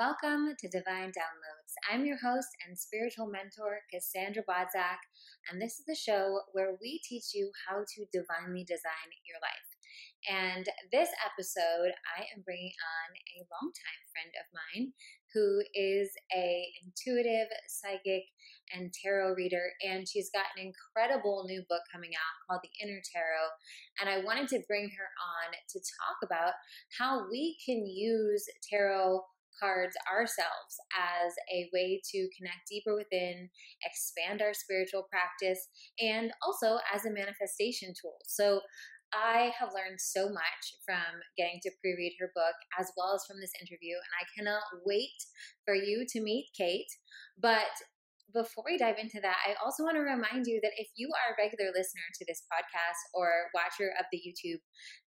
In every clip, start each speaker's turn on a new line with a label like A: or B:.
A: Welcome to Divine Downloads. I'm your host and spiritual mentor, Cassandra Bodzak, and this is the show where we teach you how to divinely design your life. And this episode, I am bringing on a longtime friend of mine who is a intuitive psychic and tarot reader and she's got an incredible new book coming out called the inner tarot and i wanted to bring her on to talk about how we can use tarot cards ourselves as a way to connect deeper within, expand our spiritual practice, and also as a manifestation tool. So, I have learned so much from getting to pre read her book as well as from this interview, and I cannot wait for you to meet Kate. But before we dive into that, I also want to remind you that if you are a regular listener to this podcast or watcher of the YouTube,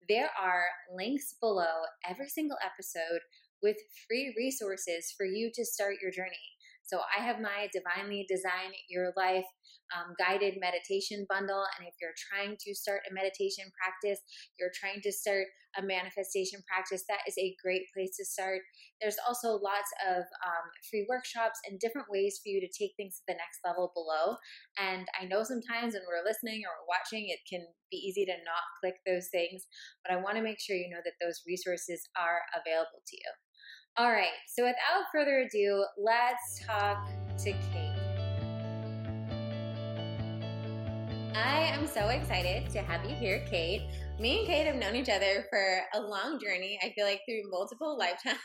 A: there are links below every single episode with free resources for you to start your journey. So I have my Divinely Design Your Life um, guided meditation bundle. And if you're trying to start a meditation practice, you're trying to start a manifestation practice, that is a great place to start. There's also lots of um, free workshops and different ways for you to take things to the next level below. And I know sometimes when we're listening or watching, it can be easy to not click those things, but I want to make sure you know that those resources are available to you. All right, so without further ado, let's talk to Kate. I am so excited to have you here, Kate. Me and Kate have known each other for a long journey. I feel like through multiple lifetimes.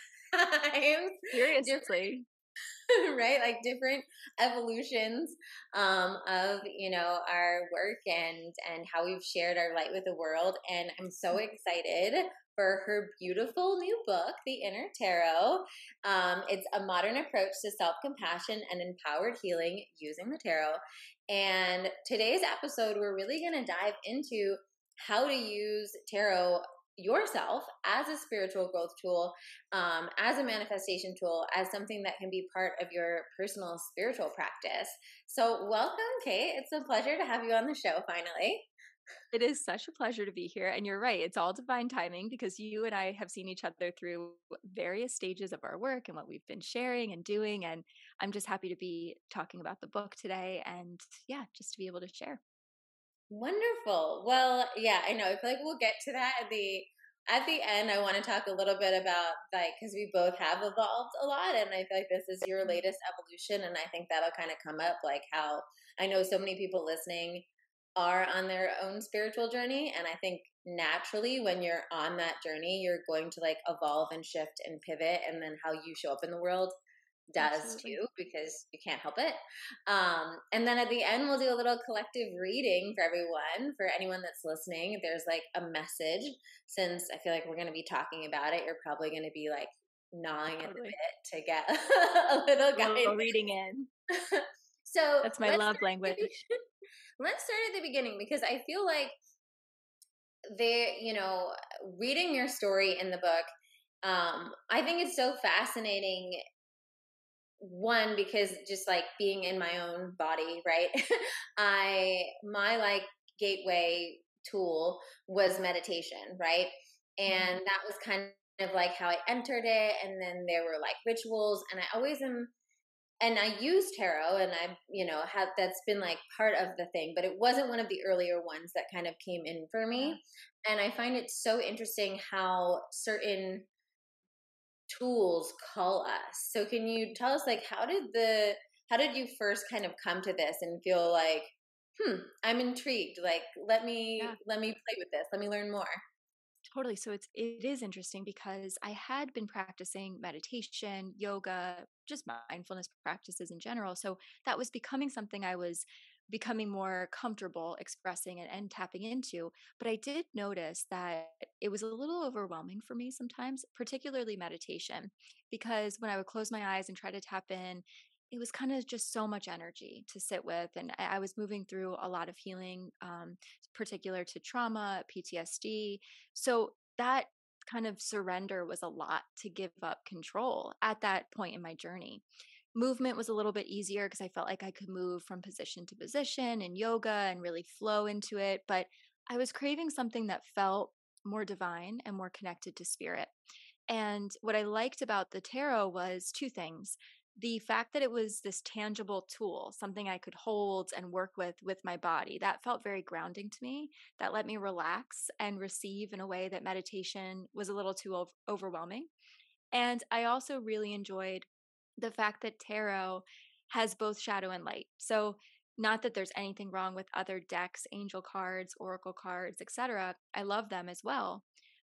B: Seriously.
A: right like different evolutions um, of you know our work and and how we've shared our light with the world and i'm so mm-hmm. excited for her beautiful new book, The Inner Tarot. Um, it's a modern approach to self compassion and empowered healing using the tarot. And today's episode, we're really going to dive into how to use tarot yourself as a spiritual growth tool, um, as a manifestation tool, as something that can be part of your personal spiritual practice. So, welcome, Kate. It's a pleasure to have you on the show finally.
B: It is such a pleasure to be here. And you're right, it's all divine timing because you and I have seen each other through various stages of our work and what we've been sharing and doing. And I'm just happy to be talking about the book today and yeah, just to be able to share.
A: Wonderful. Well, yeah, I know. I feel like we'll get to that at the at the end. I want to talk a little bit about like because we both have evolved a lot, and I feel like this is your mm-hmm. latest evolution, and I think that'll kind of come up like how I know so many people listening are on their own spiritual journey and i think naturally when you're on that journey you're going to like evolve and shift and pivot and then how you show up in the world does Absolutely. too because you can't help it. Um, and then at the end we'll do a little collective reading for everyone. For anyone that's listening there's like a message. Since i feel like we're going to be talking about it you're probably going to be like gnawing at the bit to get a little guide
B: reading in.
A: So
B: that's my love language.
A: let's start at the beginning because I feel like they, you know, reading your story in the book, um, I think it's so fascinating. One, because just like being in my own body, right? I, my like gateway tool was meditation, right? And mm-hmm. that was kind of like how I entered it. And then there were like rituals, and I always am and I use tarot and I, you know, have that's been like part of the thing, but it wasn't one of the earlier ones that kind of came in for me. And I find it so interesting how certain tools call us. So can you tell us like how did the how did you first kind of come to this and feel like, hmm, I'm intrigued. Like let me yeah. let me play with this. Let me learn more.
B: Totally. So it's it is interesting because I had been practicing meditation, yoga, just mindfulness practices in general. So that was becoming something I was becoming more comfortable expressing and, and tapping into. But I did notice that it was a little overwhelming for me sometimes, particularly meditation, because when I would close my eyes and try to tap in, it was kind of just so much energy to sit with. And I was moving through a lot of healing, um, particular to trauma, PTSD. So that kind of surrender was a lot to give up control at that point in my journey. Movement was a little bit easier because I felt like I could move from position to position in yoga and really flow into it. But I was craving something that felt more divine and more connected to spirit. And what I liked about the tarot was two things. The fact that it was this tangible tool, something I could hold and work with with my body, that felt very grounding to me. That let me relax and receive in a way that meditation was a little too overwhelming. And I also really enjoyed the fact that tarot has both shadow and light. So not that there's anything wrong with other decks, angel cards, oracle cards, etc. I love them as well.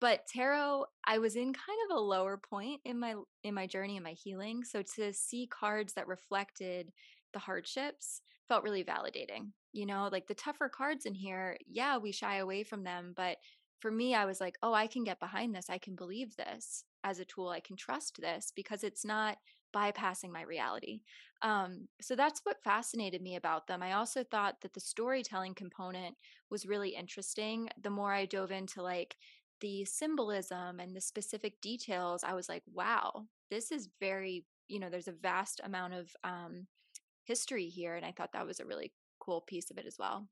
B: But tarot, I was in kind of a lower point in my in my journey and my healing. So to see cards that reflected the hardships felt really validating. You know, like the tougher cards in here, yeah, we shy away from them, but for me, I was like, oh, I can get behind this. I can believe this as a tool. I can trust this because it's not bypassing my reality. Um, so that's what fascinated me about them. I also thought that the storytelling component was really interesting. The more I dove into like the symbolism and the specific details, I was like, wow, this is very, you know, there's a vast amount of um, history here. And I thought that was a really cool piece of it as well.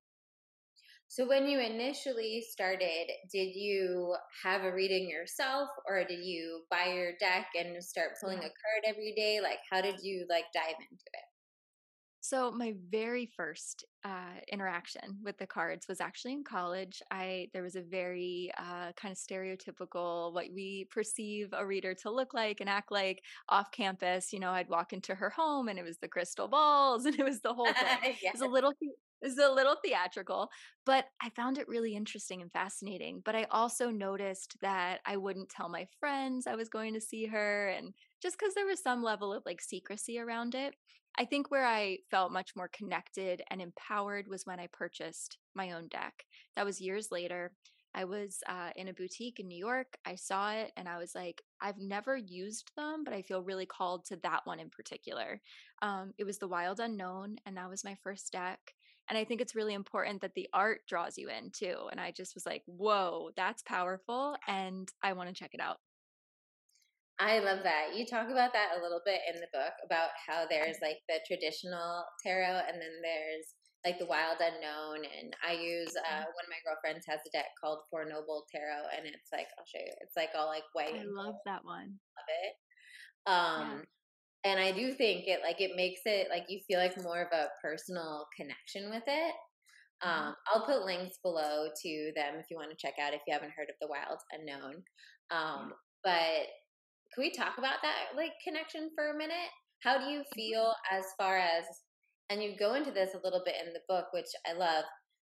A: So, when you initially started, did you have a reading yourself, or did you buy your deck and start pulling a card every day? Like, how did you like dive into it?
B: So my very first uh, interaction with the cards was actually in college. I there was a very uh, kind of stereotypical what we perceive a reader to look like and act like off campus. You know, I'd walk into her home and it was the crystal balls and it was the whole thing. yes. It was a little it's a little theatrical, but I found it really interesting and fascinating. But I also noticed that I wouldn't tell my friends I was going to see her, and just because there was some level of like secrecy around it. I think where I felt much more connected and empowered was when I purchased my own deck. That was years later. I was uh, in a boutique in New York. I saw it and I was like, I've never used them, but I feel really called to that one in particular. Um, it was the Wild Unknown, and that was my first deck. And I think it's really important that the art draws you in too. And I just was like, whoa, that's powerful. And I want to check it out.
A: I love that. You talk about that a little bit in the book about how there's like the traditional tarot and then there's like the wild unknown. And I use uh, mm-hmm. one of my girlfriends has a deck called Four Noble Tarot, and it's like I'll show you. It's like all like white.
B: I love that one.
A: Love it. Um, and i do think it like it makes it like you feel like more of a personal connection with it. Mm-hmm. um, i'll put links below to them if you want to check out if you haven't heard of the wild unknown. Um, but can we talk about that like connection for a minute? How do you feel as far as and you go into this a little bit in the book which i love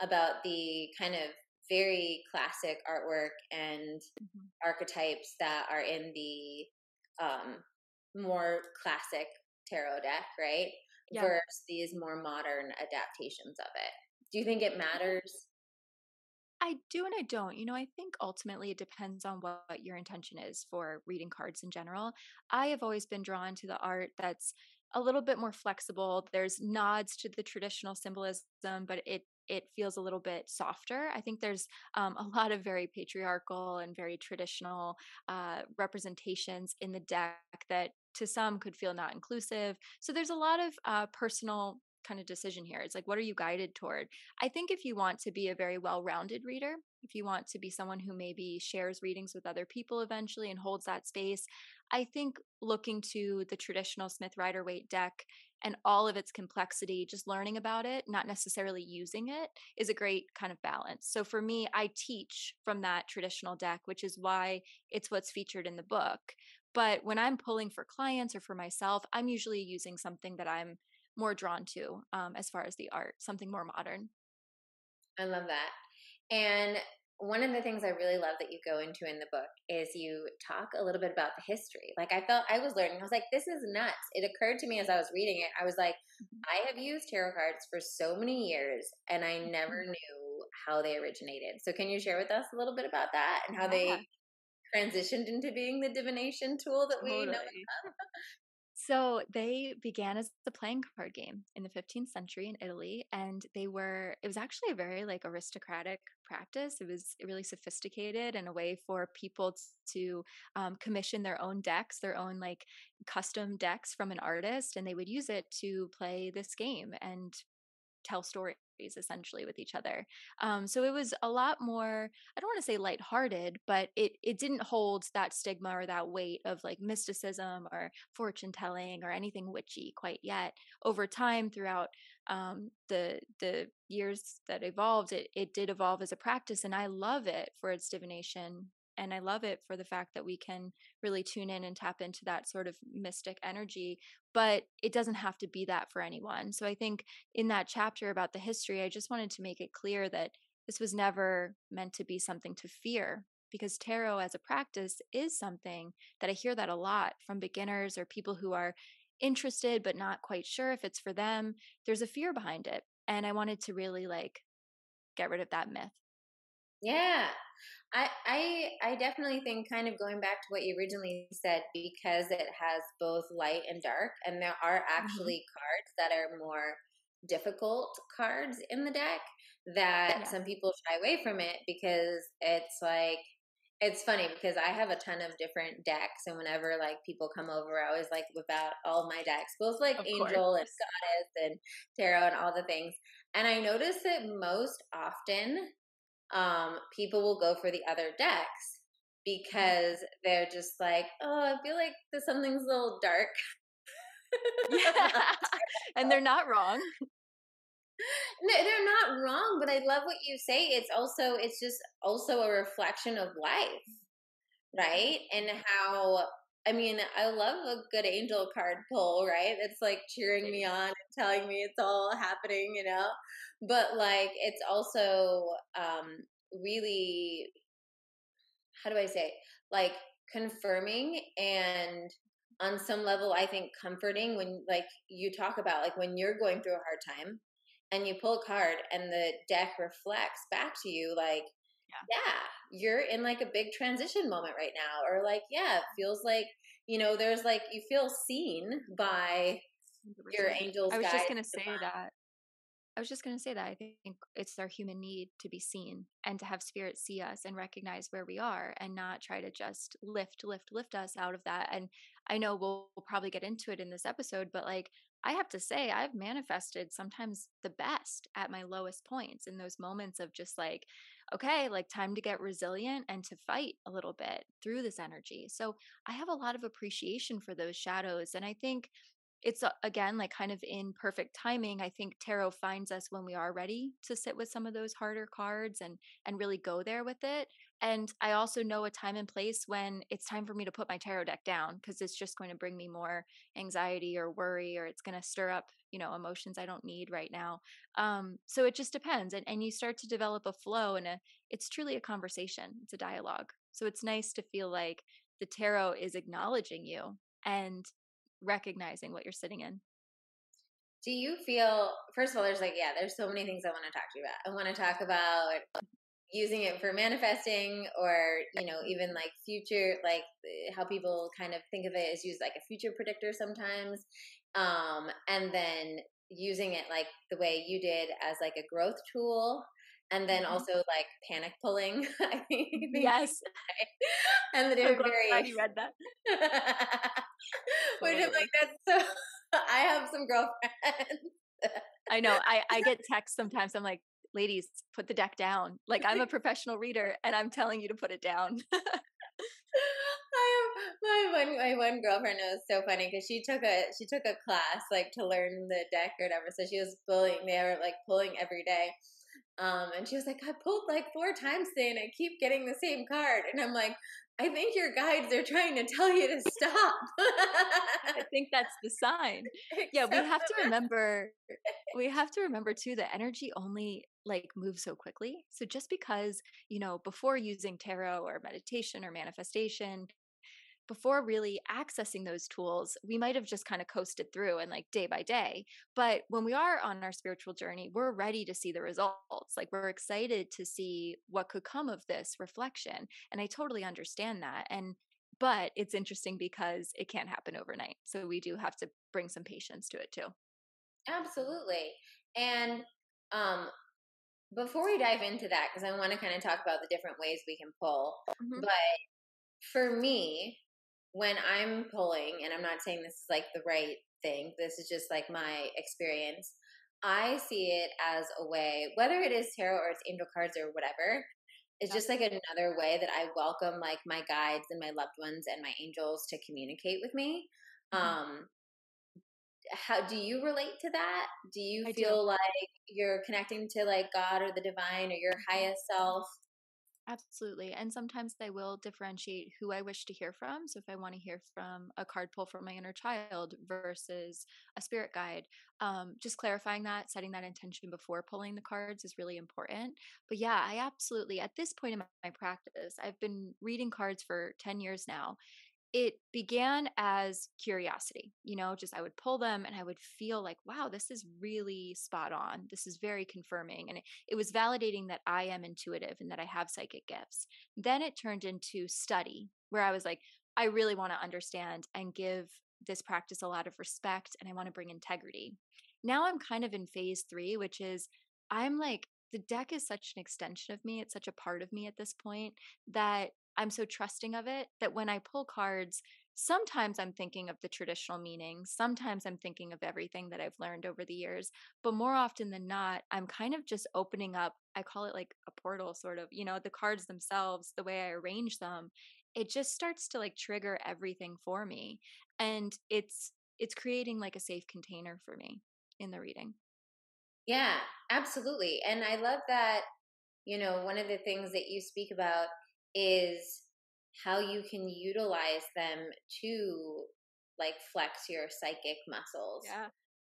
A: about the kind of very classic artwork and mm-hmm. archetypes that are in the um, more classic tarot deck, right? Yeah. Versus these more modern adaptations of it. Do you think it matters?
B: I do and I don't. You know, I think ultimately it depends on what, what your intention is for reading cards in general. I have always been drawn to the art that's a little bit more flexible. There's nods to the traditional symbolism, but it it feels a little bit softer. I think there's um, a lot of very patriarchal and very traditional uh, representations in the deck that to some could feel not inclusive. So there's a lot of uh, personal kind of decision here. It's like, what are you guided toward? I think if you want to be a very well rounded reader, if you want to be someone who maybe shares readings with other people eventually and holds that space, I think looking to the traditional Smith Rider Waite deck and all of its complexity, just learning about it, not necessarily using it, is a great kind of balance. So for me, I teach from that traditional deck, which is why it's what's featured in the book. But when I'm pulling for clients or for myself, I'm usually using something that I'm more drawn to um, as far as the art, something more modern.
A: I love that. And one of the things I really love that you go into in the book is you talk a little bit about the history. Like I felt I was learning, I was like, this is nuts. It occurred to me as I was reading it, I was like, mm-hmm. I have used tarot cards for so many years and I never mm-hmm. knew how they originated. So can you share with us a little bit about that and how yeah. they transitioned into being the divination tool that totally. we know?
B: So they began as the playing card game in the 15th century in Italy, and they were. It was actually a very like aristocratic practice. It was really sophisticated and a way for people to um, commission their own decks, their own like custom decks from an artist, and they would use it to play this game and tell stories essentially with each other. Um, so it was a lot more, I don't want to say lighthearted, but it it didn't hold that stigma or that weight of like mysticism or fortune telling or anything witchy quite yet. Over time, throughout um, the the years that evolved, it it did evolve as a practice, and I love it for its divination and I love it for the fact that we can really tune in and tap into that sort of mystic energy. But it doesn't have to be that for anyone. So I think in that chapter about the history, I just wanted to make it clear that this was never meant to be something to fear because tarot as a practice is something that I hear that a lot from beginners or people who are interested but not quite sure if it's for them. There's a fear behind it. And I wanted to really like get rid of that myth.
A: Yeah. I, I I definitely think kind of going back to what you originally said because it has both light and dark and there are mm-hmm. actually mm-hmm. cards that are more difficult cards in the deck that yeah. some people shy away from it because it's like it's funny because I have a ton of different decks, and whenever like people come over, I always like whip out all my decks, both like of angel course. and goddess and tarot and all the things. And I notice that most often um, people will go for the other decks because they're just like, oh, I feel like this something's a little dark.
B: and they're not wrong.
A: No, they're not wrong, but I love what you say. It's also it's just also a reflection of life, right? And how I mean, I love a good angel card pull, right? It's like cheering me on and telling me it's all happening, you know? But like it's also um really how do I say? Like confirming and on some level I think comforting when like you talk about like when you're going through a hard time and you pull a card and the deck reflects back to you like yeah. yeah. you're in like a big transition moment right now or like yeah it feels like you know there's like you feel seen by your angels
B: i was just gonna say that i was just gonna say that i think it's our human need to be seen and to have spirit see us and recognize where we are and not try to just lift lift lift us out of that and i know we'll, we'll probably get into it in this episode but like I have to say, I've manifested sometimes the best at my lowest points in those moments of just like, okay, like time to get resilient and to fight a little bit through this energy. So I have a lot of appreciation for those shadows. And I think it's uh, again like kind of in perfect timing i think tarot finds us when we are ready to sit with some of those harder cards and and really go there with it and I also know a time and place when it's time for me to put my tarot deck down because it's just going to bring me more anxiety or worry or it's going to stir up, you know, emotions I don't need right now. Um, so it just depends. And, and you start to develop a flow and a, it's truly a conversation, it's a dialogue. So it's nice to feel like the tarot is acknowledging you and recognizing what you're sitting in.
A: Do you feel, first of all, there's like, yeah, there's so many things I want to talk to you about. I want to talk about using it for manifesting or you know even like future like how people kind of think of it as use like a future predictor sometimes um and then using it like the way you did as like a growth tool and then mm-hmm. also like panic pulling i think
B: yes
A: and the different
B: variations you read that
A: which i'm like that's so i have some girlfriends
B: I know. I, I get texts sometimes. I'm like, ladies, put the deck down. Like I'm a professional reader and I'm telling you to put it down.
A: I my one my one girlfriend was so funny because she took a she took a class like to learn the deck or whatever. So she was pulling. They were like pulling every day. Um, and she was like, I pulled like four times today and I keep getting the same card. And I'm like, I think your guides are trying to tell you to stop.
B: I think that's the sign. yeah, we have to remember we have to remember too that energy only like moves so quickly. So just because, you know, before using tarot or meditation or manifestation, before really accessing those tools, we might have just kind of coasted through and like day by day. But when we are on our spiritual journey, we're ready to see the results. Like we're excited to see what could come of this reflection. And I totally understand that. And but it's interesting because it can't happen overnight. So we do have to bring some patience to it too.
A: Absolutely. And um before we dive into that, because I want to kind of talk about the different ways we can pull, mm-hmm. but for me, when I'm pulling, and I'm not saying this is like the right thing, this is just like my experience. I see it as a way, whether it is tarot or it's angel cards or whatever, it's just like another way that I welcome like my guides and my loved ones and my angels to communicate with me. Mm-hmm. Um how do you relate to that? Do you I feel do. like you're connecting to like God or the divine or your highest self?
B: Absolutely. And sometimes I will differentiate who I wish to hear from. So if I want to hear from a card pull from my inner child versus a spirit guide, um, just clarifying that, setting that intention before pulling the cards is really important. But yeah, I absolutely, at this point in my practice, I've been reading cards for 10 years now it began as curiosity you know just i would pull them and i would feel like wow this is really spot on. This is very confirming and it, it, was validating that i am intuitive and that i have psychic gifts. Then it turned into study where i was like i really want to understand and give this practice a lot of respect and i want to bring integrity. Now i'm kind of in phase three which is i'm like the deck is such an extension of me it's such a part of me at this point that I'm so trusting of it that when I pull cards, sometimes I'm thinking of the traditional meaning. Sometimes I'm thinking of everything that I've learned over the years. But more often than not, I'm kind of just opening up, I call it like a portal, sort of, you know, the cards themselves, the way I arrange them, it just starts to like trigger everything for me. And it's, it's creating like a safe container for me in the reading.
A: Yeah, absolutely. And I love that, you know, one of the things that you speak about is how you can utilize them to like flex your psychic muscles.
B: Yeah.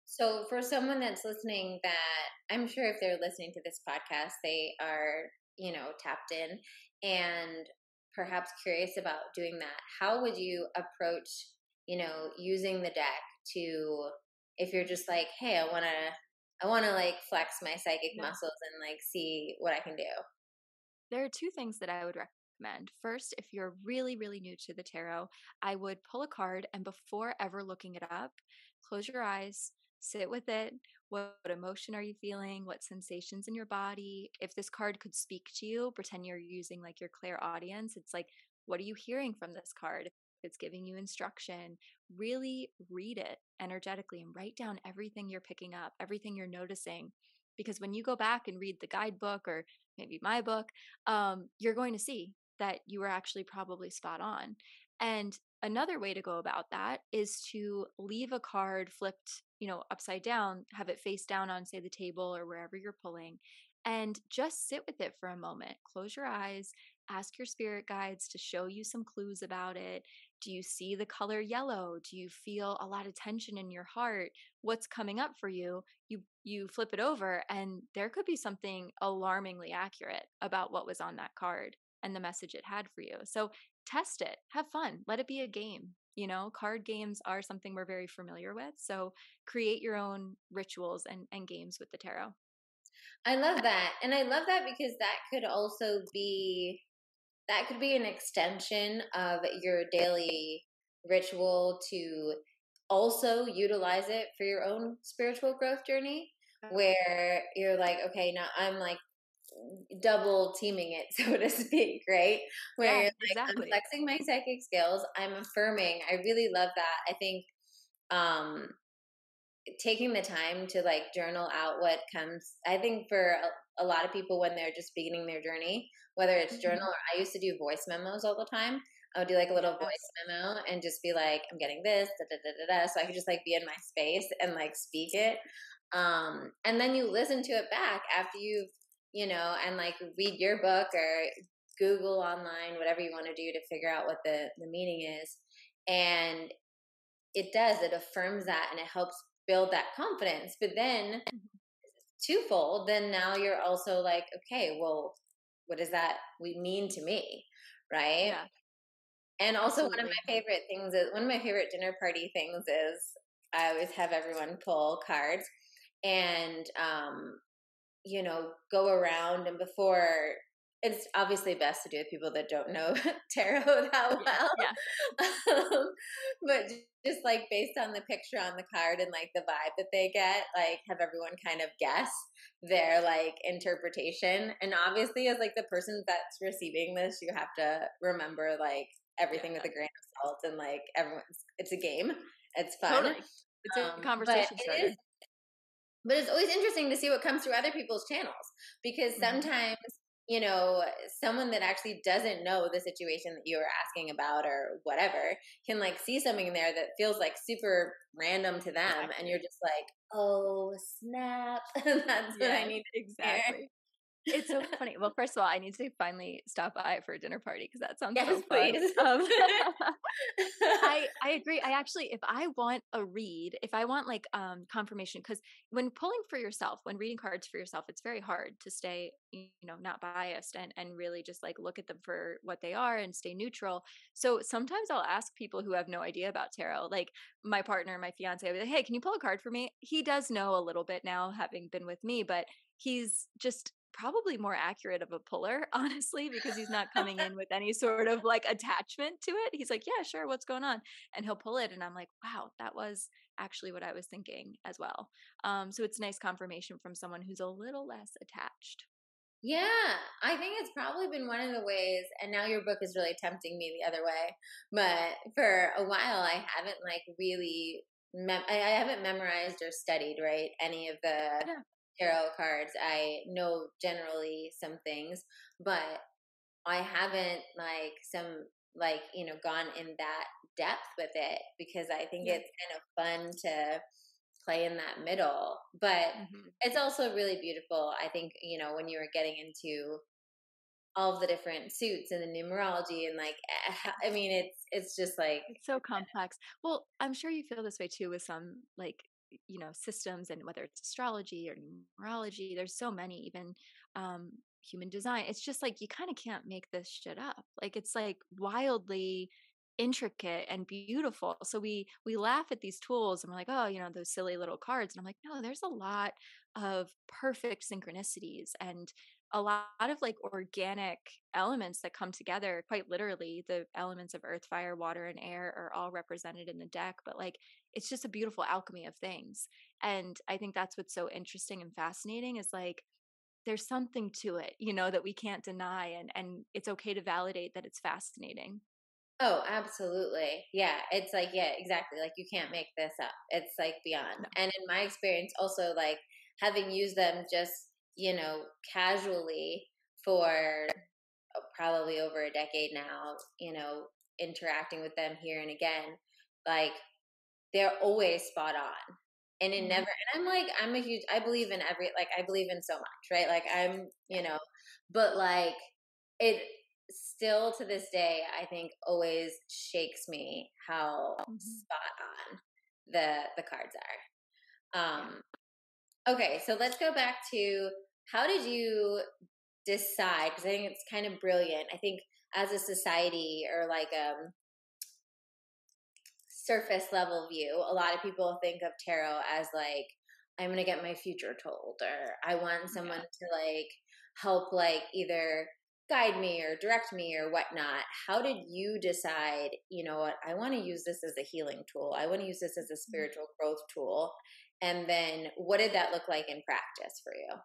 A: So for someone that's listening that I'm sure if they're listening to this podcast they are, you know, tapped in and perhaps curious about doing that. How would you approach, you know, using the deck to if you're just like, "Hey, I want to I want to like flex my psychic yeah. muscles and like see what I can do."
B: There are two things that I would recommend. First, if you're really, really new to the tarot, I would pull a card and before ever looking it up, close your eyes, sit with it. What, emotion are you feeling? What sensations in your body? If this card could speak to you, pretend you're using like your clairaudience. It's like, what are you hearing from this card? It's giving you instruction, really read it energetically and write down everything you're picking up, everything you're noticing because when you go back and read the guidebook or maybe my book um, you're going to see that you were actually probably spot on. And another way to go about that is to leave a card flipped, you know, upside down, have it face down on, say, the table or wherever you're pulling, and just sit with it for a moment. Close your eyes, ask your spirit guides to show you some clues about it. Do you see the color yellow? Do you feel a lot of tension in your heart? What's coming up for you? You you flip it over and there could be something alarmingly accurate about what was on that card and the message it had for you. So test it, have fun, let it be a game. You know, card games are something we're very familiar with. So create your own rituals and, and games with the tarot.
A: I love that. And I love that because that could also be that could be an extension of your daily ritual to also utilize it for your own spiritual growth journey where you're like okay now i'm like double teaming it, so to speak, right? Where yeah, like, exactly. I'm flexing my psychic skills, I'm affirming. I really love that. I think um taking the time to like journal out what comes i think for a, a lot of people when they're just beginning their journey whether it's mm-hmm. journal or i used to do voice memos all the time i would do like a little voice memo and just be like i'm getting this da, da, da, da, da. so i could just like be in my space and like speak it um and then you listen to it back after you've you know, and like read your book or Google online, whatever you want to do to figure out what the, the meaning is. And it does, it affirms that and it helps build that confidence. But then, mm-hmm. twofold, then now you're also like, okay, well, what does that we mean to me? Right. Yeah. And also, Absolutely. one of my favorite things is one of my favorite dinner party things is I always have everyone pull cards. And um, you know, go around and before it's obviously best to do with people that don't know tarot that well. Yeah. um, but just like based on the picture on the card and like the vibe that they get, like have everyone kind of guess their like interpretation. And obviously, as like the person that's receiving this, you have to remember like everything yeah. with a grain of salt and like everyone's. It's a game. It's fun. Totally.
B: It's a um, conversation starter.
A: But it's always interesting to see what comes through other people's channels because mm-hmm. sometimes you know someone that actually doesn't know the situation that you were asking about or whatever can like see something in there that feels like super random to them exactly. and you're just like oh snap that's what i need
B: exactly it's so funny. Well, first of all, I need to finally stop by for a dinner party because that sounds yes, so fun. Um, I I agree. I actually, if I want a read, if I want like um confirmation, because when pulling for yourself, when reading cards for yourself, it's very hard to stay, you know, not biased and and really just like look at them for what they are and stay neutral. So sometimes I'll ask people who have no idea about tarot, like my partner, my fiance, I'll be like, hey, can you pull a card for me? He does know a little bit now, having been with me, but he's just probably more accurate of a puller, honestly, because he's not coming in with any sort of like attachment to it. He's like, yeah, sure, what's going on? And he'll pull it. And I'm like, wow, that was actually what I was thinking as well. Um, so it's nice confirmation from someone who's a little less attached.
A: Yeah, I think it's probably been one of the ways, and now your book is really tempting me the other way. But for a while, I haven't like really, mem- I haven't memorized or studied right any of the yeah tarot cards. I know generally some things, but I haven't like some like you know gone in that depth with it because I think yeah. it's kind of fun to play in that middle. But mm-hmm. it's also really beautiful. I think you know when you were getting into all of the different suits and the numerology and like eh, I mean it's it's just like
B: it's so complex. Well, I'm sure you feel this way too with some like you know systems and whether it's astrology or numerology there's so many even um human design. It's just like you kind of can't make this shit up. Like it's like wildly intricate and beautiful. So we we laugh at these tools and we're like oh you know those silly little cards. And i'm like no there's a lot of perfect synchronicities and a lot of like organic elements that come together. Quite literally the elements of earth fire water and air are all represented in the deck but like it's just a beautiful alchemy of things and i think that's what's so interesting and fascinating is like there's something to it you know that we can't deny and and it's okay to validate that it's fascinating
A: Oh, absolutely. Yeah. It's like, yeah, exactly. Like you can't make this up. It's like beyond. No. And in my experience, also like having used them just you know, casually for uh, probably over a decade now, you know, interacting with them here and again, like they're always spot on. And it mm-hmm. never, and I'm like, I'm a huge, I believe in every, like, I believe in so much, right? Like, I'm, you know, but like, it still to this day, I think always shakes me how mm-hmm. spot on the, the cards are. Um, Okay, so let's go back to how did you decide? Because I think it's kind of brilliant. I think as a society or like um, surface level view, a lot of people think of tarot as like, I'm going to get my future told, or I want someone yeah. to like help, like either guide me or direct me or whatnot. How did you decide, you know what, I want to use this as a healing tool? I want to use this as a mm-hmm. spiritual growth tool. And then what did that look like in practice for you?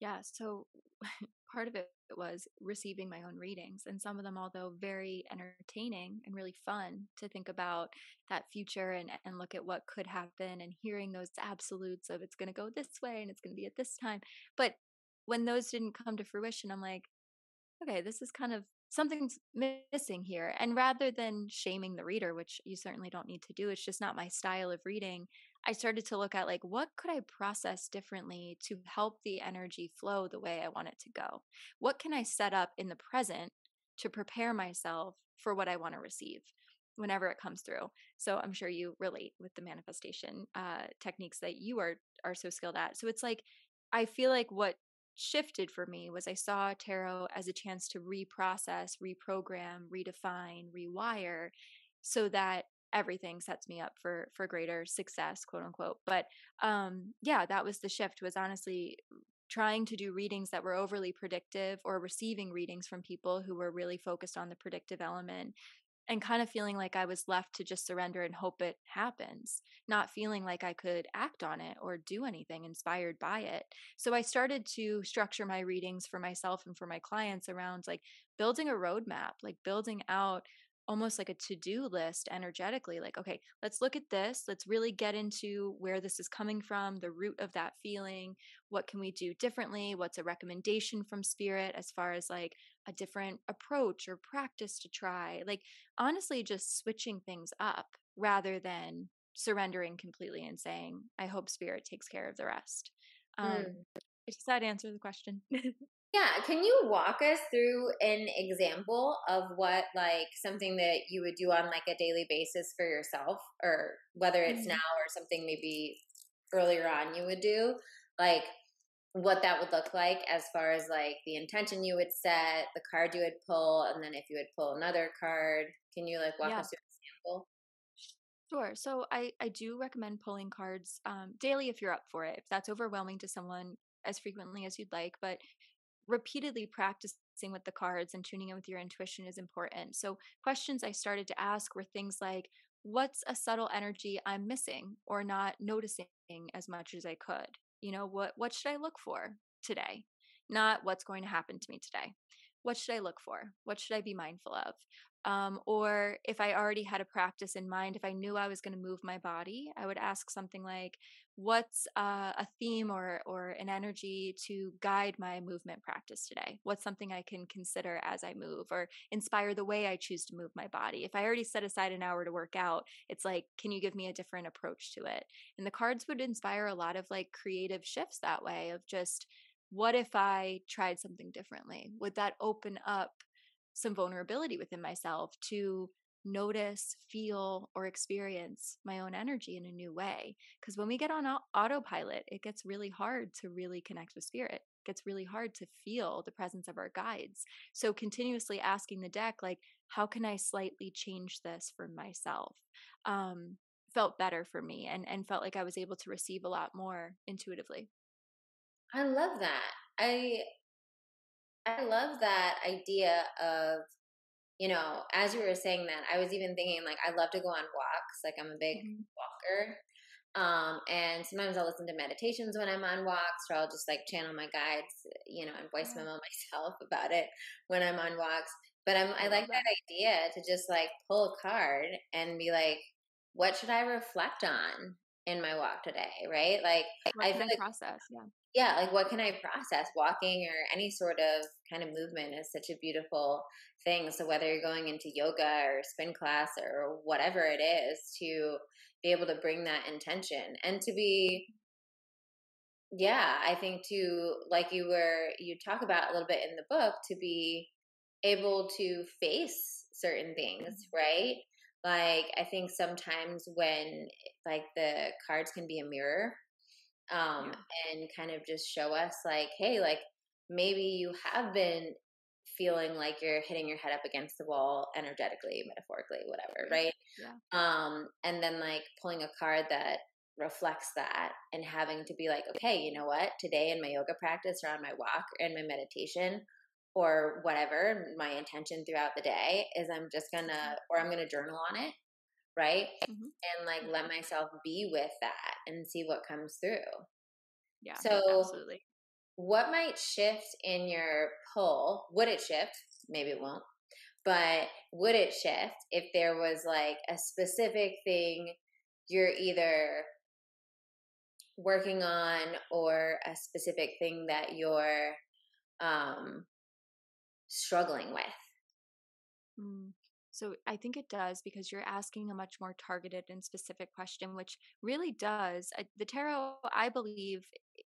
B: Yeah, so part of it was receiving my own readings, and some of them, although very entertaining and really fun to think about that future and, and look at what could happen and hearing those absolutes of it's going to go this way and it's going to be at this time. But when those didn't come to fruition, I'm like, okay, this is kind of something's missing here. And rather than shaming the reader, which you certainly don't need to do, it's just not my style of reading. I started to look at like what could I process differently to help the energy flow the way I want it to go? What can I set up in the present to prepare myself for what I want to receive? whenever it comes through. So I'm sure you relate with the manifestation uh, techniques that you are are so skilled at. So it's like I feel like what shifted for me was I saw tarot as a chance to reprocess, reprogram, redefine, rewire so that everything sets me up for for greater success quote unquote but um yeah that was the shift was honestly trying to do readings that were overly predictive or receiving readings from people who were really focused on the predictive element and kind of feeling like I was left to just surrender and hope it happens, not feeling like I could act on it or do anything inspired by it. So I started to structure my readings for myself and for my clients around like building a roadmap, like building out almost like a to-do list energetically like okay let's look at this let's really get into where this is coming from the root of that feeling what can we do differently what's a recommendation from spirit as far as like a different approach or practice to try? Like honestly just switching things up rather than surrendering completely and saying i hope spirit takes care of the rest. Um mm. does that answer the question
A: Yeah, can you walk us through an example of what like something that you would do on like a daily basis for yourself or whether it's mm-hmm. now or something maybe earlier on you would do? Like what that would look like as far as like the intention you would set, the card you would pull, and then if you would pull another card. Can you like walk yeah. us through an example?
B: Sure. So I, I do recommend pulling cards um, daily if you're up for it. If that's overwhelming to someone as frequently as you'd like, but repeatedly practicing with the cards and tuning in with your intuition is important. So, questions I started to ask were things like, What's a subtle energy I'm missing or not noticing as much as I could? You know, what, what should I look for today? Not what's going to happen to me today. What should I look for? What should I be mindful of? Um, or if I already had a practice in mind, if I knew I was going to move my body, I would ask something like, "What's uh, a theme or or an energy to guide my movement practice today? What's something I can consider as I move, or inspire the way I choose to move my body? If I already set aside an hour to work out, it's like, can you give me a different approach to it? And the cards would inspire a lot of like creative shifts that way of just what if I tried something differently? Would that open up some vulnerability within myself to notice, feel, or experience my own energy in a new way. Because when we get on autopilot, it gets really hard to really connect with spirit. It gets really hard to feel the presence of our guides. So, continuously asking the deck, like, how can I slightly change this for myself? Um, felt better for me and, and felt like I was able to receive a lot more intuitively.
A: I love that. I I love that idea of, you know, as you were saying that, I was even thinking like I love to go on walks. Like I'm a big mm-hmm. walker. Um, and sometimes I'll listen to meditations when I'm on walks, or I'll just like channel my guides, you know, and voice yeah. memo myself about it when I'm on walks. But I'm, I, like that. idea to just like pull a card and be like, what should I reflect on in my walk today? Right? Like,
B: what I feel like process, yeah
A: yeah, like what can I process? Walking or any sort of kind of movement is such a beautiful thing. So whether you're going into yoga or spin class or whatever it is, to be able to bring that intention and to be yeah, I think to like you were you talk about a little bit in the book to be able to face certain things, mm-hmm. right? Like I think sometimes when like the cards can be a mirror um, yeah. and kind of just show us like, hey, like maybe you have been feeling like you're hitting your head up against the wall energetically, metaphorically, whatever, right? Yeah. Um, and then like pulling a card that reflects that and having to be like, okay, you know what? Today in my yoga practice or on my walk or in my meditation or whatever, my intention throughout the day is I'm just gonna, or I'm gonna journal on it right? Mm-hmm. And like let myself be with that and see what comes through.
B: Yeah.
A: So absolutely. What might shift in your pull? Would it shift? Maybe it won't. But would it shift if there was like a specific thing you're either working on or a specific thing that you're um struggling with?
B: Mm. So I think it does because you're asking a much more targeted and specific question, which really does. The tarot, I believe,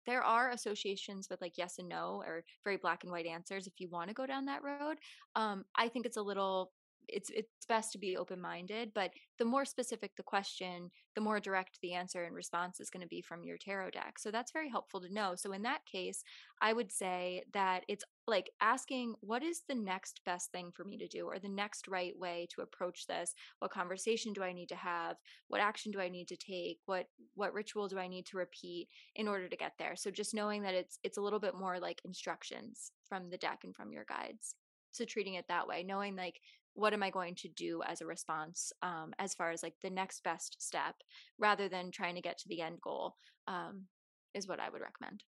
B: there are associations with like yes and no or very black and white answers if you want to go down that road. Um, I think it's a little it's it's best to be open minded but the more specific the question the more direct the answer and response is going to be from your tarot deck. So that's very helpful to know. So in that case i would say that it's like asking what is the next best thing for me to do or the next right way to approach this? What conversation do i need to have? What action do i need to take? What what ritual do i need to repeat in order to get there? So just knowing that it's it's a little bit more like instructions from the deck and from your guides. So treating it that way knowing like what am I going to do as a response um, as far as like the next best step rather than trying to get to the end goal um, is what I would recommend.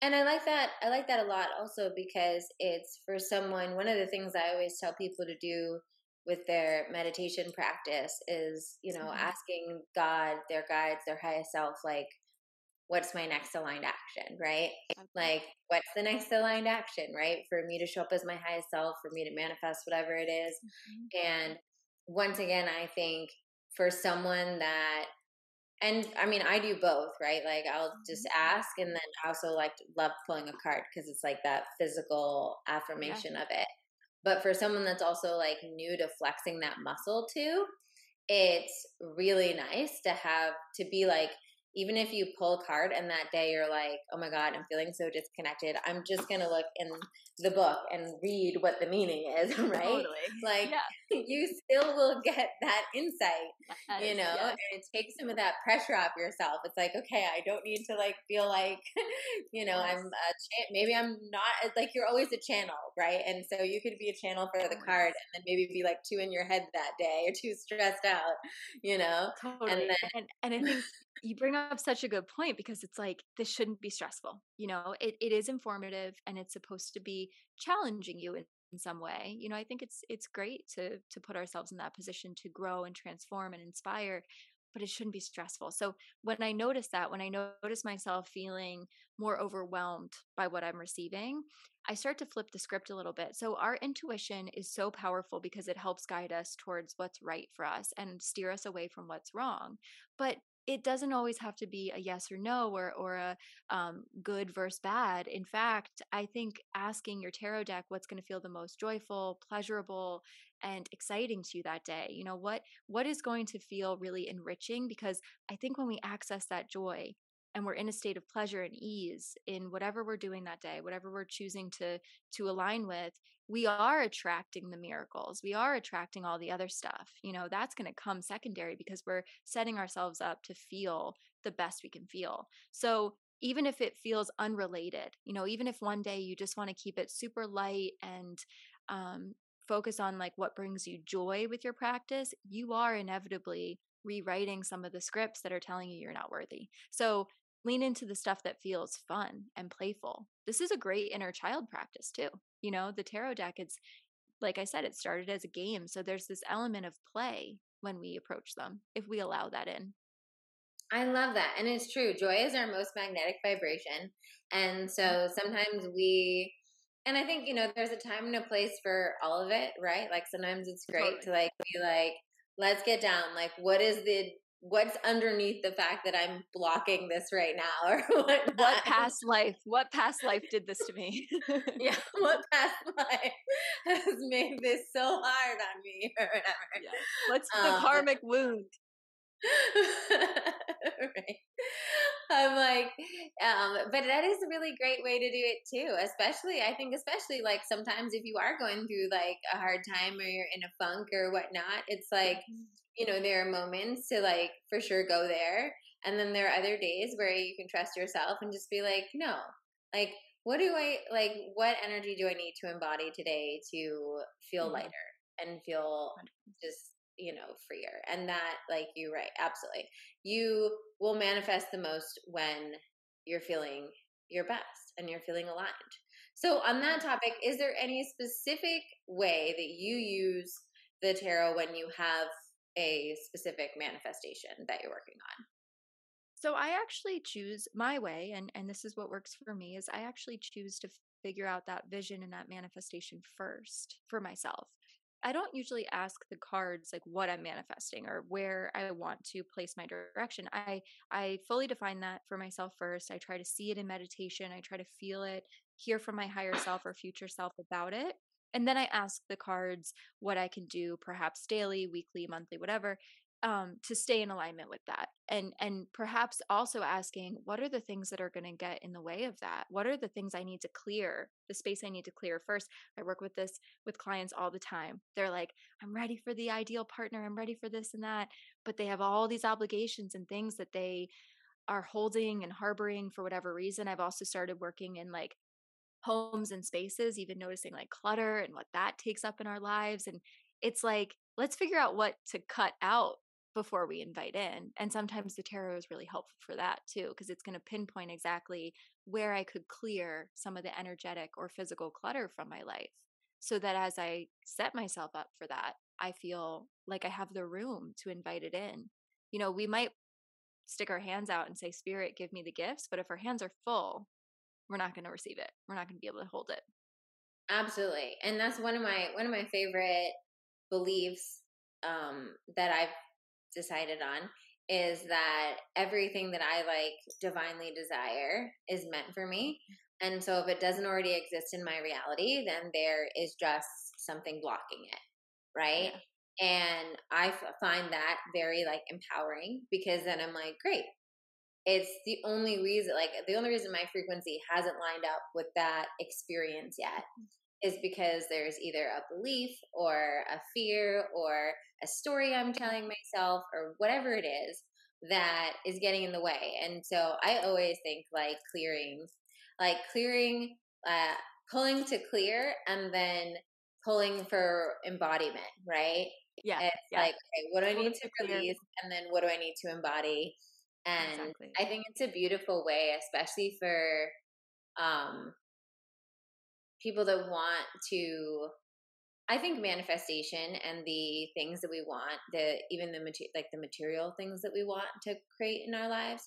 A: And I like that. I like that a lot also because it's for someone, one of the things I always tell people to do with their meditation practice is, you know, mm-hmm. asking God, their guides, their highest self, like, what's my next aligned action, right? Like, what's the next aligned action, right? For me to show up as my highest self, for me to manifest whatever it is. Mm-hmm. And once again, I think for someone that and I mean, I do both, right? Like I'll just mm-hmm. ask, and then I also like love pulling a card because it's like that physical affirmation yeah. of it. But for someone that's also like new to flexing that muscle too, it's really nice to have to be like, even if you pull a card and that day you're like, oh my God, I'm feeling so disconnected, I'm just going to look in the book and read what the meaning is, right? Totally. Like, yeah. you still will get that insight, that you know, and it takes some of that pressure off yourself. It's like, okay, I don't need to like feel like, you know, yes. I'm a cha- maybe I'm not uh, like you're always a channel, right? And so you could be a channel for the card and then maybe be like too in your head that day or too stressed out, you know?
B: Totally. And then, and, and I think you bring up such a good point because it's like this shouldn't be stressful you know it, it is informative and it's supposed to be challenging you in, in some way you know i think it's it's great to to put ourselves in that position to grow and transform and inspire but it shouldn't be stressful. So when i notice that when i notice myself feeling more overwhelmed by what i'm receiving i start to flip the script a little bit. So our intuition is so powerful because it helps guide us towards what's right for us and steer us away from what's wrong. But it doesn't always have to be a yes or no or or a um, good versus bad. In fact, I think asking your tarot deck what's going to feel the most joyful, pleasurable, and exciting to you that day. You know what what is going to feel really enriching because I think when we access that joy and we're in a state of pleasure and ease in whatever we're doing that day whatever we're choosing to to align with we are attracting the miracles we are attracting all the other stuff you know that's going to come secondary because we're setting ourselves up to feel the best we can feel. So even if it feels unrelated you know even if one day you just want to keep it super light and um, focus on like what brings you joy with your practice you are inevitably rewriting some of the scripts that are telling you you're not worthy. So lean into the stuff that feels fun and playful. This is a great inner child practice too. You know, the tarot deck, it's like I said, it started as a game. So there's this element of play when we approach them, if we allow that in.
A: I love that. And it's true. Joy is our most magnetic vibration. And so mm-hmm. sometimes we, and I think, you know, there's a time and a place for all of it, right? Like sometimes it's great totally. to like be like, let's get down. Like, what is the what's underneath the fact that I'm blocking this right now or what
B: what past life what past life did this to me
A: yeah what past life has made this so hard on me or whatever
B: yeah. what's the um, karmic wound
A: right i'm like um but that is a really great way to do it too especially i think especially like sometimes if you are going through like a hard time or you're in a funk or whatnot it's like mm-hmm you know, there are moments to like for sure go there. And then there are other days where you can trust yourself and just be like, no, like, what do I like? What energy do I need to embody today to feel mm-hmm. lighter and feel just, you know, freer? And that, like, you're right, absolutely. You will manifest the most when you're feeling your best and you're feeling aligned. So, on that mm-hmm. topic, is there any specific way that you use the tarot when you have a specific manifestation that you're working on?
B: So I actually choose my way and and this is what works for me is I actually choose to figure out that vision and that manifestation first for myself. I don't usually ask the cards like what I'm manifesting or where I want to place my direction. I I fully define that for myself first. I try to see it in meditation. I try to feel it, hear from my higher self or future self about it. And then I ask the cards what I can do, perhaps daily, weekly, monthly, whatever, um, to stay in alignment with that. And and perhaps also asking what are the things that are going to get in the way of that? What are the things I need to clear? The space I need to clear first. I work with this with clients all the time. They're like, I'm ready for the ideal partner. I'm ready for this and that, but they have all these obligations and things that they are holding and harboring for whatever reason. I've also started working in like homes and spaces, even noticing like clutter and what that takes up in our lives. And it's like, let's figure out what to cut out before we invite in. And sometimes the tarot is really helpful for that too, because it's going to pinpoint exactly where I could clear some of the energetic or physical clutter from my life. So that as I set myself up for that, I feel like I have the room to invite it in. You know, we might stick our hands out and say, Spirit, give me the gifts. But if our hands are full, we're not going to receive it. We're not going to be able to hold it.
A: Absolutely. And that's one of my one of my favorite beliefs um that I've decided on is that everything that I like divinely desire is meant for me. And so if it doesn't already exist in my reality, then there is just something blocking it. Right. Yeah. And I f- find that very like empowering because then I'm like, great. It's the only reason, like, the only reason my frequency hasn't lined up with that experience yet is because there's either a belief or a fear or a story I'm telling myself or whatever it is that is getting in the way. And so I always think like clearing, like clearing, uh, pulling to clear and then pulling for embodiment, right?
B: Yeah.
A: It's
B: yeah.
A: like, okay, what do I need to release? And then what do I need to embody? And exactly. I think it's a beautiful way, especially for um, people that want to I think manifestation and the things that we want, the even the mater- like the material things that we want to create in our lives,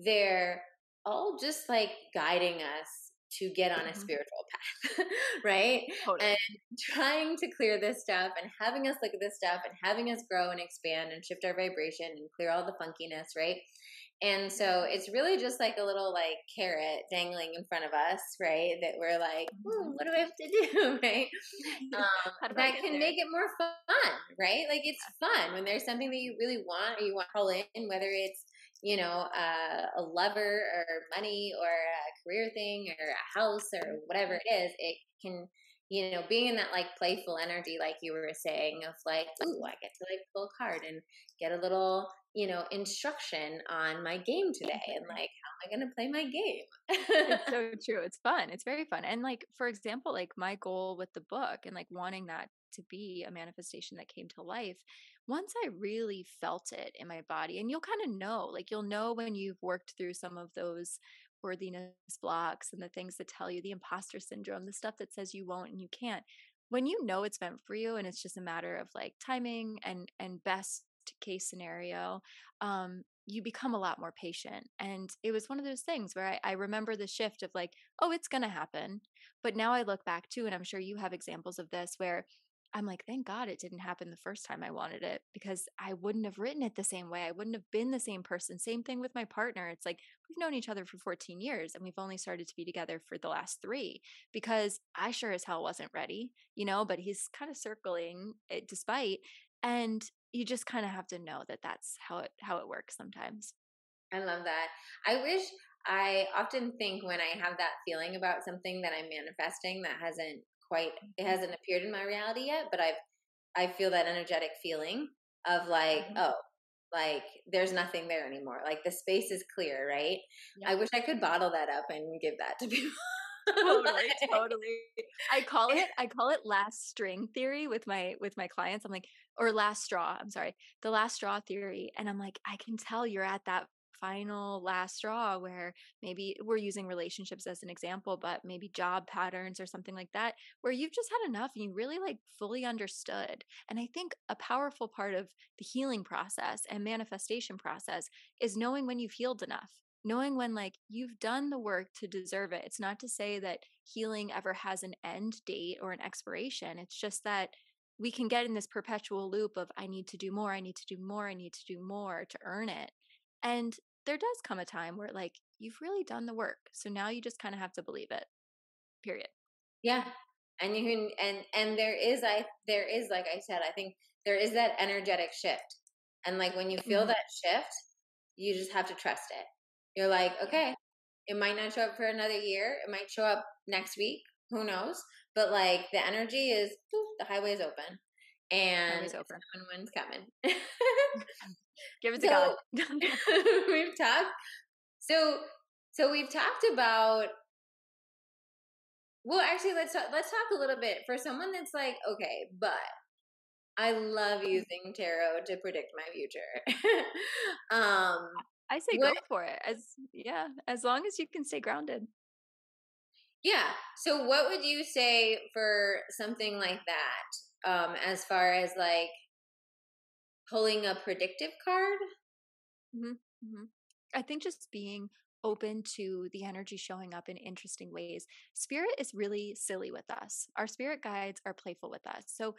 A: they're all just like guiding us to get on a mm-hmm. spiritual path, right? Totally. And trying to clear this stuff and having us look at this stuff and having us grow and expand and shift our vibration and clear all the funkiness, right? And so it's really just like a little like carrot dangling in front of us, right? That we're like, mm-hmm. what do I have to do, right? Um, that can there? make it more fun, right? Like it's fun when there's something that you really want or you want to call in, whether it's you know uh, a lover or money or a career thing or a house or whatever it is. It can you know, being in that like playful energy, like you were saying, of like, ooh, I get to like pull a card and get a little, you know, instruction on my game today and like, how am I going to play my game?
B: it's so true. It's fun. It's very fun. And like, for example, like my goal with the book and like wanting that to be a manifestation that came to life once i really felt it in my body and you'll kind of know like you'll know when you've worked through some of those worthiness blocks and the things that tell you the imposter syndrome, the stuff that says you won't and you can't. When you know it's meant for you and it's just a matter of like timing and and best case scenario, um, you become a lot more patient. And it was one of those things where I, I remember the shift of like, oh, it's gonna happen. But now I look back too, and I'm sure you have examples of this where I'm like, thank God it didn't happen the first time I wanted it because I wouldn't have written it the same way. I wouldn't have been the same person. Same thing with my partner. It's like we've known each other for 14 years and we've only started to be together for the last three because I sure as hell wasn't ready, you know, but he's kind of circling it despite. And you just kind of have to know that that's how it how it works sometimes.
A: I love that. I wish I often think when I have that feeling about something that I'm manifesting that hasn't quite it mm-hmm. hasn't appeared in my reality yet, but I've I feel that energetic feeling of like, mm-hmm. oh, like there's nothing there anymore. Like the space is clear, right? Yeah. I wish I could bottle that up and give that to people.
B: totally, totally. I call it I call it last string theory with my with my clients. I'm like, or last straw. I'm sorry, the last straw theory, and I'm like, I can tell you're at that final last straw where maybe we're using relationships as an example, but maybe job patterns or something like that, where you've just had enough and you really like fully understood. And I think a powerful part of the healing process and manifestation process is knowing when you've healed enough knowing when like you've done the work to deserve it. It's not to say that healing ever has an end date or an expiration. It's just that we can get in this perpetual loop of I need to do more, I need to do more, I need to do more to earn it. And there does come a time where like you've really done the work. So now you just kind of have to believe it. Period.
A: Yeah. And you can and and there is I there is like I said, I think there is that energetic shift. And like when you feel mm-hmm. that shift, you just have to trust it. You're like, okay, it might not show up for another year. It might show up next week. Who knows? But like the energy is the highway is open. And open. one's coming.
B: Give it to so,
A: God. we've talked. So, so we've talked about. Well, actually, let's talk, let's talk a little bit for someone that's like, okay, but I love mm-hmm. using tarot to predict my future. um,
B: I say what, go for it. As yeah, as long as you can stay grounded.
A: Yeah. So, what would you say for something like that? um, as far as like pulling a predictive card.
B: Mm-hmm. Mm-hmm. I think just being open to the energy showing up in interesting ways. Spirit is really silly with us. Our spirit guides are playful with us. So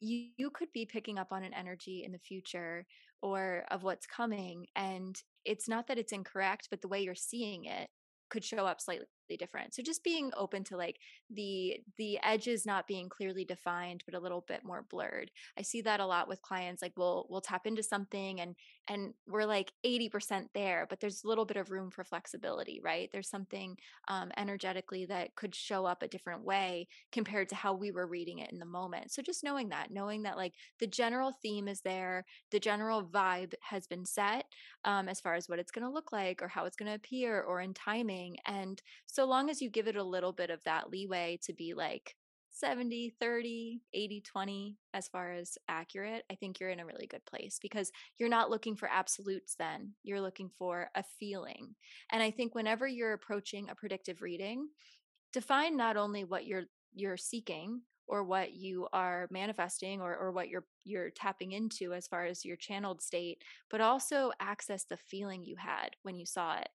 B: you, you could be picking up on an energy in the future or of what's coming and it's not that it's incorrect but the way you're seeing it could show up slightly different. So just being open to like the the edges not being clearly defined but a little bit more blurred. I see that a lot with clients like we'll we'll tap into something and and we're like 80% there but there's a little bit of room for flexibility right? There's something um, energetically that could show up a different way compared to how we were reading it in the moment. So just knowing that knowing that like the general theme is there the general vibe has been set um, as far as what it's going to look like or how it's going to appear or in timing and so long as you give it a little bit of that leeway to be like 70 30 80 20 as far as accurate i think you're in a really good place because you're not looking for absolutes then you're looking for a feeling. And i think whenever you're approaching a predictive reading define not only what you're you're seeking or what you are manifesting or, or what you're you're tapping into as far as your channeled state but also access the feeling you had when you saw it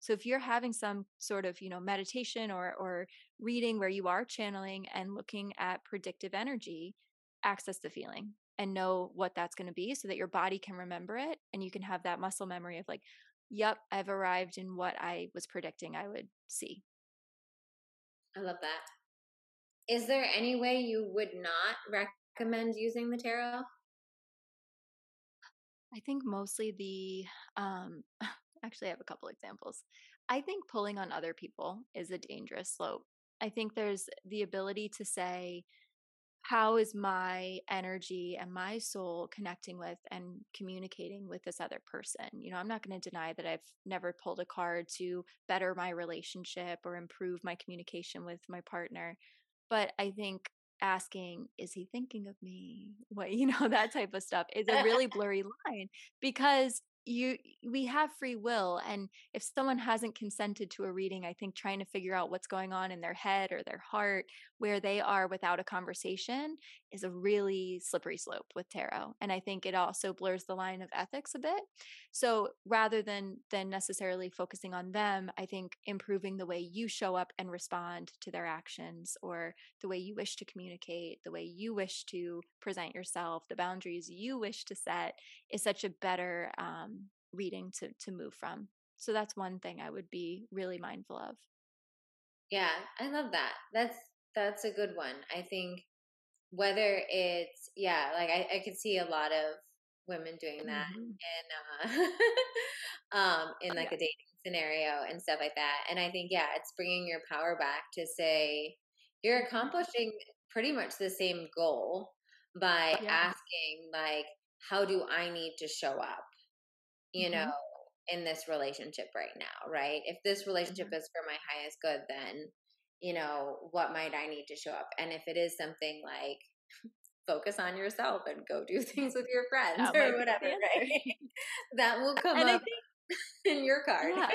B: so if you're having some sort of, you know, meditation or or reading where you are channeling and looking at predictive energy, access the feeling and know what that's going to be so that your body can remember it and you can have that muscle memory of like, yep, I've arrived in what I was predicting I would see.
A: I love that. Is there any way you would not recommend using the tarot?
B: I think mostly the um Actually, I have a couple examples. I think pulling on other people is a dangerous slope. I think there's the ability to say, how is my energy and my soul connecting with and communicating with this other person? You know, I'm not going to deny that I've never pulled a card to better my relationship or improve my communication with my partner. But I think asking, is he thinking of me? What, you know, that type of stuff is a really blurry line because you we have free will and if someone hasn't consented to a reading i think trying to figure out what's going on in their head or their heart where they are without a conversation is a really slippery slope with tarot and i think it also blurs the line of ethics a bit. So rather than than necessarily focusing on them i think improving the way you show up and respond to their actions or the way you wish to communicate the way you wish to present yourself the boundaries you wish to set is such a better um, reading to to move from. So that's one thing i would be really mindful of.
A: Yeah i love that. That's that's a good one i think whether it's yeah like i, I could see a lot of women doing that mm-hmm. in uh um in like yeah. a dating scenario and stuff like that and i think yeah it's bringing your power back to say you're accomplishing pretty much the same goal by yeah. asking like how do i need to show up you mm-hmm. know in this relationship right now right if this relationship mm-hmm. is for my highest good then you know, what might I need to show up? And if it is something like focus on yourself and go do things with your friends that or whatever, right? that will come and up think, in your card. Yeah.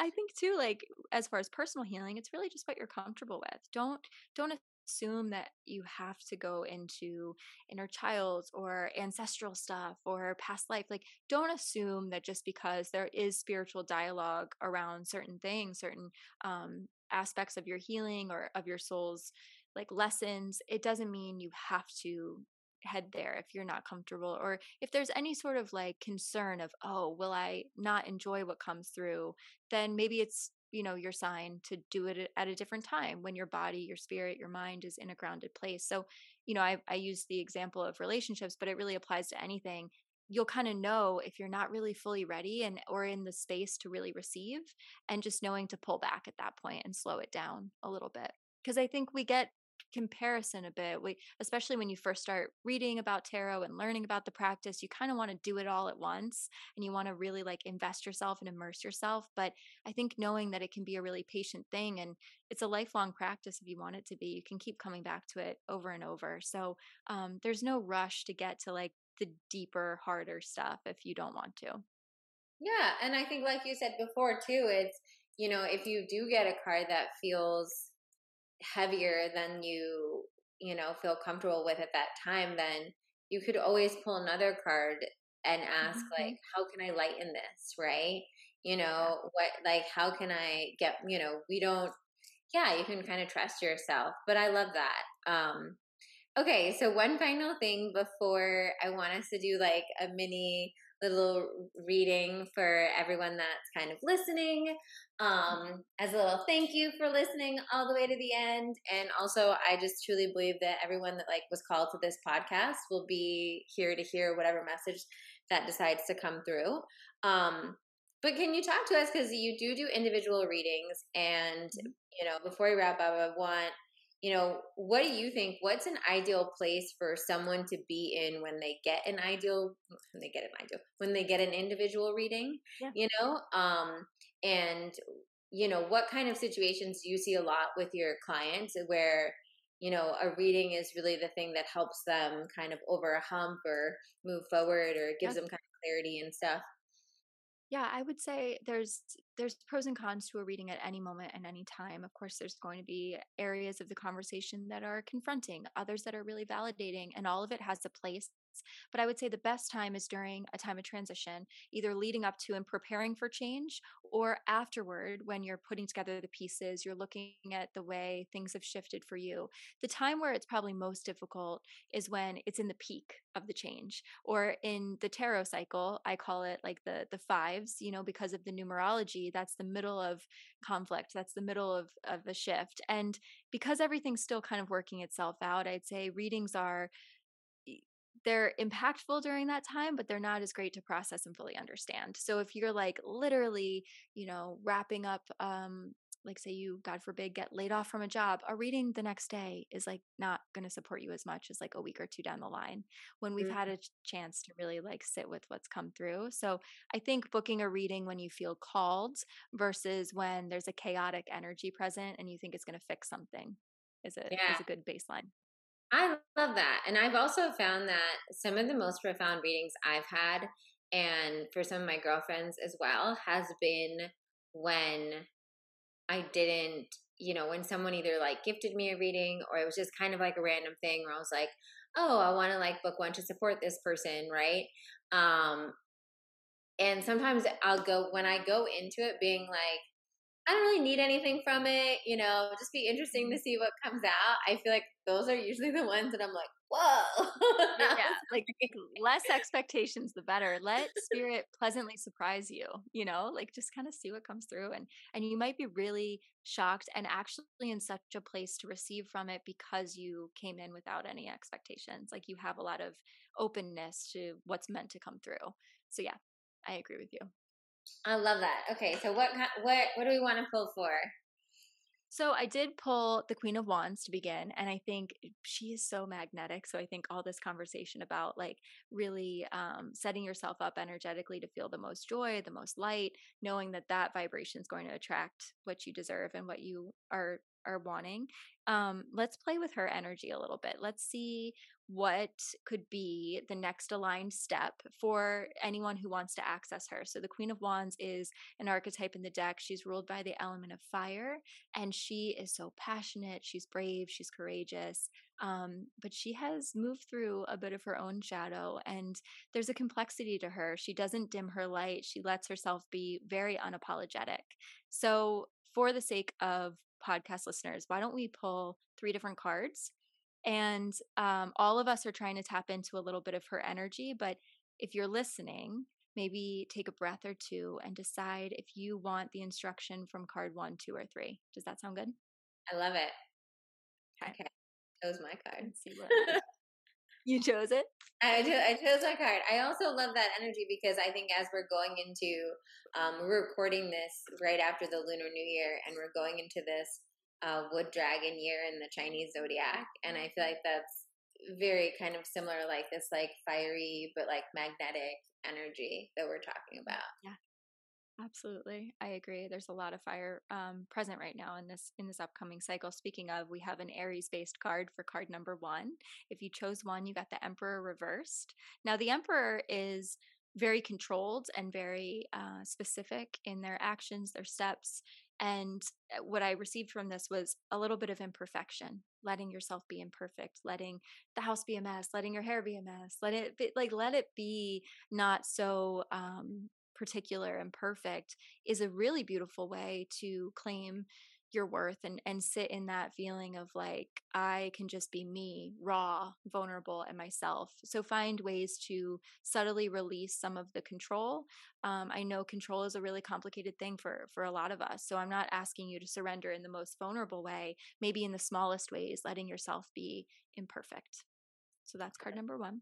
B: I think too, like as far as personal healing, it's really just what you're comfortable with. Don't don't assume that you have to go into inner child or ancestral stuff or past life. Like, don't assume that just because there is spiritual dialogue around certain things, certain um, aspects of your healing or of your soul's like lessons, it doesn't mean you have to head there if you're not comfortable or if there's any sort of like concern of oh will i not enjoy what comes through? then maybe it's you know your sign to do it at a different time when your body your spirit your mind is in a grounded place. So you know i, I use the example of relationships but it really applies to anything you'll kind of know if you're not really fully ready and or in the space to really receive and just knowing to pull back at that point and slow it down a little bit. Because i think we get comparison a bit we especially when you first start reading about tarot and learning about the practice you kind of want to do it all at once and you want to really like invest yourself and immerse yourself but i think knowing that it can be a really patient thing and it's a lifelong practice if you want it to be you can keep coming back to it over and over. So um, there's no rush to get to like the deeper, harder stuff if you don't want to.
A: Yeah. And I think, like you said before, too, it's, you know, if you do get a card that feels heavier than you you know, feel comfortable with at that time, then you could always pull another card and ask mm-hmm. like how can i lighten this right you know what like how can i get you know we don't yeah you can kind of trust yourself but i love that um okay so one final thing before i want us to do like a mini little reading for everyone that's kind of listening um as a little thank you for listening all the way to the end. And also i just truly believe that everyone that like was called to this podcast will be here to hear whatever message that decides to come through. Um but can you talk to us? Because you do do individual readings. And mm-hmm. you know before we wrap up i want you know, what do you think? What's an ideal place for someone to be in when they get an ideal, when they get an ideal, when they get an individual reading, yeah. you know? Um, and, you know, what kind of situations do you see a lot with your clients where, you know, a reading is really the thing that helps them kind of over a hump or move forward or gives yeah. them kind of clarity and stuff?
B: Yeah, I would say there's there's pros and cons to a reading at any moment and any time. Of course, there's going to be areas of the conversation that are confronting, others that are really validating, and all of it has a place but I would say the best time is during a time of transition, either leading up to and preparing for change or afterward when you're putting together the pieces, you're looking at the way things have shifted for you. The time where it's probably most difficult is when it's in the peak of the change or in the tarot cycle, I call it like the the fives, you know, because of the numerology, that's the middle of conflict, that's the middle of of a shift. And because everything's still kind of working itself out, I'd say readings are they're impactful during that time, but they're not as great to process and fully understand. So if you're like literally, you know, wrapping up, um, like say you, God forbid, get laid off from a job, a reading the next day is like not going to support you as much as like a week or two down the line when we've mm-hmm. had a chance to really like sit with what's come through. So I think booking a reading when you feel called versus when there's a chaotic energy present and you think it's going to fix something is a yeah. is a good baseline.
A: I love that. And I've also found that some of the most profound readings I've had, and for some of my girlfriends as well, has been when I didn't, you know, when someone either like gifted me a reading or it was just kind of like a random thing where I was like, oh, I want to like book one to support this person, right? Um, and sometimes I'll go, when I go into it being like, I don't really need anything from it, you know, just be interesting to mm-hmm. see what comes out. I feel like those are usually the ones that I'm like, whoa.
B: yeah, like less expectations, the better. Let spirit pleasantly surprise you, you know, like just kind of see what comes through. And, and you might be really shocked and actually in such a place to receive from it because you came in without any expectations. Like you have a lot of openness to what's meant to come through. So yeah, I agree with you.
A: I love that. Okay, so what what what do we want to pull for?
B: So I did pull the Queen of Wands to begin, and I think she is so magnetic. So I think all this conversation about like really um, setting yourself up energetically to feel the most joy, the most light, knowing that that vibration is going to attract what you deserve and what you are are wanting. Um, let's play with her energy a little bit. Let's see what could be the next aligned step for anyone who wants to access her. So, the Queen of Wands is an archetype in the deck. She's ruled by the element of fire, and she is so passionate. She's brave, she's courageous, um, but she has moved through a bit of her own shadow, and there's a complexity to her. She doesn't dim her light, she lets herself be very unapologetic. So, for the sake of podcast listeners, why don't we pull three different cards? And um, all of us are trying to tap into a little bit of her energy. But if you're listening, maybe take a breath or two and decide if you want the instruction from card one, two, or three. Does that sound good?
A: I love it. Okay. okay. Chose my card.
B: Let's see what you chose it.
A: I, I chose my card. I also love that energy because I think as we're going into, um, we're recording this right after the Lunar New Year, and we're going into this uh, wood dragon year in the Chinese zodiac, and I feel like that's very kind of similar, like this like fiery but like magnetic energy that we're talking about.
B: Yeah. Absolutely. I agree. There's a lot of fire um, present right now in this in this upcoming cycle. Speaking of, we have an Aries based card for card number one. If you chose one, you got the Emperor reversed. Now the Emperor is very controlled and very uh, specific in their actions, their steps. And uh, what I received from this was a little bit of imperfection, letting yourself be imperfect, letting the house be a mess, letting your hair be a mess, let it be, like let it be not so um, particular and perfect is a really beautiful way to claim your worth and and sit in that feeling of like I can just be me, raw, vulnerable, and myself. So find ways to subtly release some of the control. Um, I know control is a really complicated thing for for a lot of us. So I'm not asking you to surrender in the most vulnerable way. Maybe in the smallest ways, letting yourself be imperfect. So that's card number one.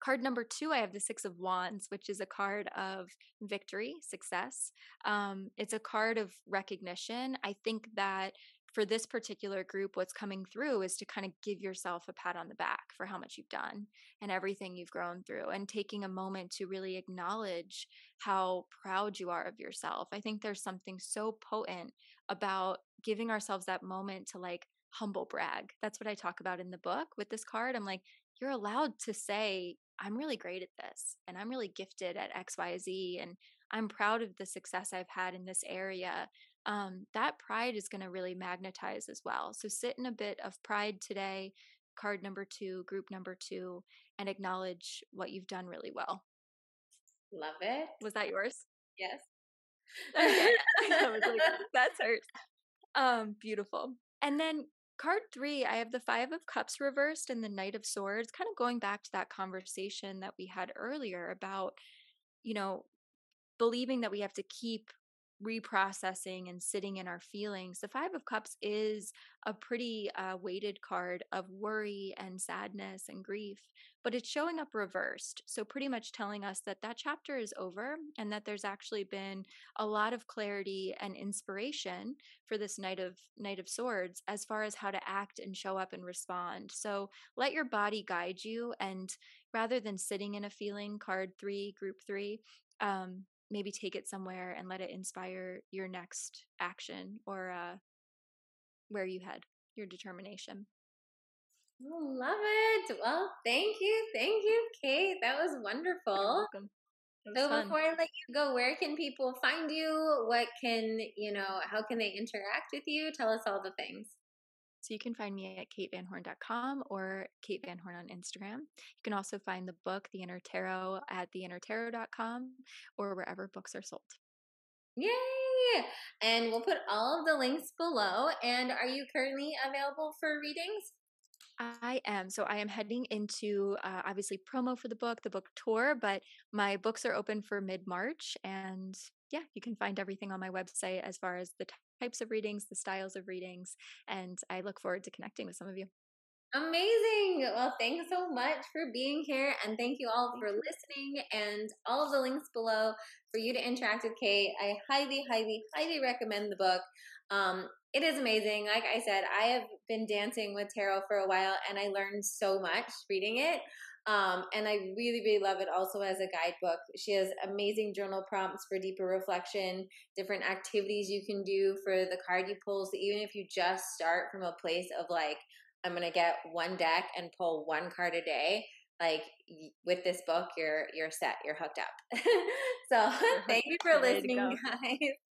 B: Card number two, I have the Six of Wands, which is a card of victory, success. Um, it's a card of recognition. I think that for this particular group, what's coming through is to kind of give yourself a pat on the back for how much you've done and everything you've grown through, and taking a moment to really acknowledge how proud you are of yourself. I think there's something so potent about giving ourselves that moment to like humble brag. That's what I talk about in the book with this card. I'm like, you're allowed to say, I'm really great at this and I'm really gifted at XYZ and I'm proud of the success I've had in this area. Um, that pride is going to really magnetize as well. So sit in a bit of pride today, card number two, group number two, and acknowledge what you've done really well.
A: Love it.
B: Was that yours?
A: Yes.
B: okay. I was like, that's hers. Um, beautiful. And then Card three, I have the Five of Cups reversed and the Knight of Swords, kind of going back to that conversation that we had earlier about, you know, believing that we have to keep reprocessing and sitting in our feelings. The Five of Cups is a pretty uh, weighted card of worry and sadness and grief, but it's showing up reversed. So, pretty much telling us that that chapter is over and that there's actually been a lot of clarity and inspiration for this Knight of Knight of Swords as far as how to act and show up and respond. So, let your body guide you and rather than sitting in a feeling, card three, group three, um, maybe take it somewhere and let it inspire your next action or uh, where you head, your determination.
A: love it. Well, thank you. Thank you, Kate. That was wonderful. So fun. before I let you go, where can people find you? What can, you know, how can they interact with you? Tell us all the things.
B: So you can find me at katevanhorn.com or Kate Van Horn on Instagram. You can also find the book, The Inner Tarot, at theinnertarot.com or wherever books are sold.
A: Yay! And we'll put all of the links below. And are you currently available for readings?
B: I am. So I am heading into uh, obviously promo for the book, the book tour, but my books are open for mid March. And yeah, you can find everything on my website as far as the types of readings, the styles of readings. And I look forward to connecting with some of you.
A: Amazing. Well, thanks so much for being here. And thank you all for listening. And all of the links below for you to interact with Kate. I highly, highly, highly recommend the book. Um, it is amazing. Like I said, I have been dancing with tarot for a while and I learned so much reading it. Um, and I really, really love it also as a guidebook. She has amazing journal prompts for deeper reflection, different activities you can do for the card you pull. So even if you just start from a place of like, I'm going to get one deck and pull one card a day, like with this book, you're, you're set, you're hooked up. so thank you for listening, guys.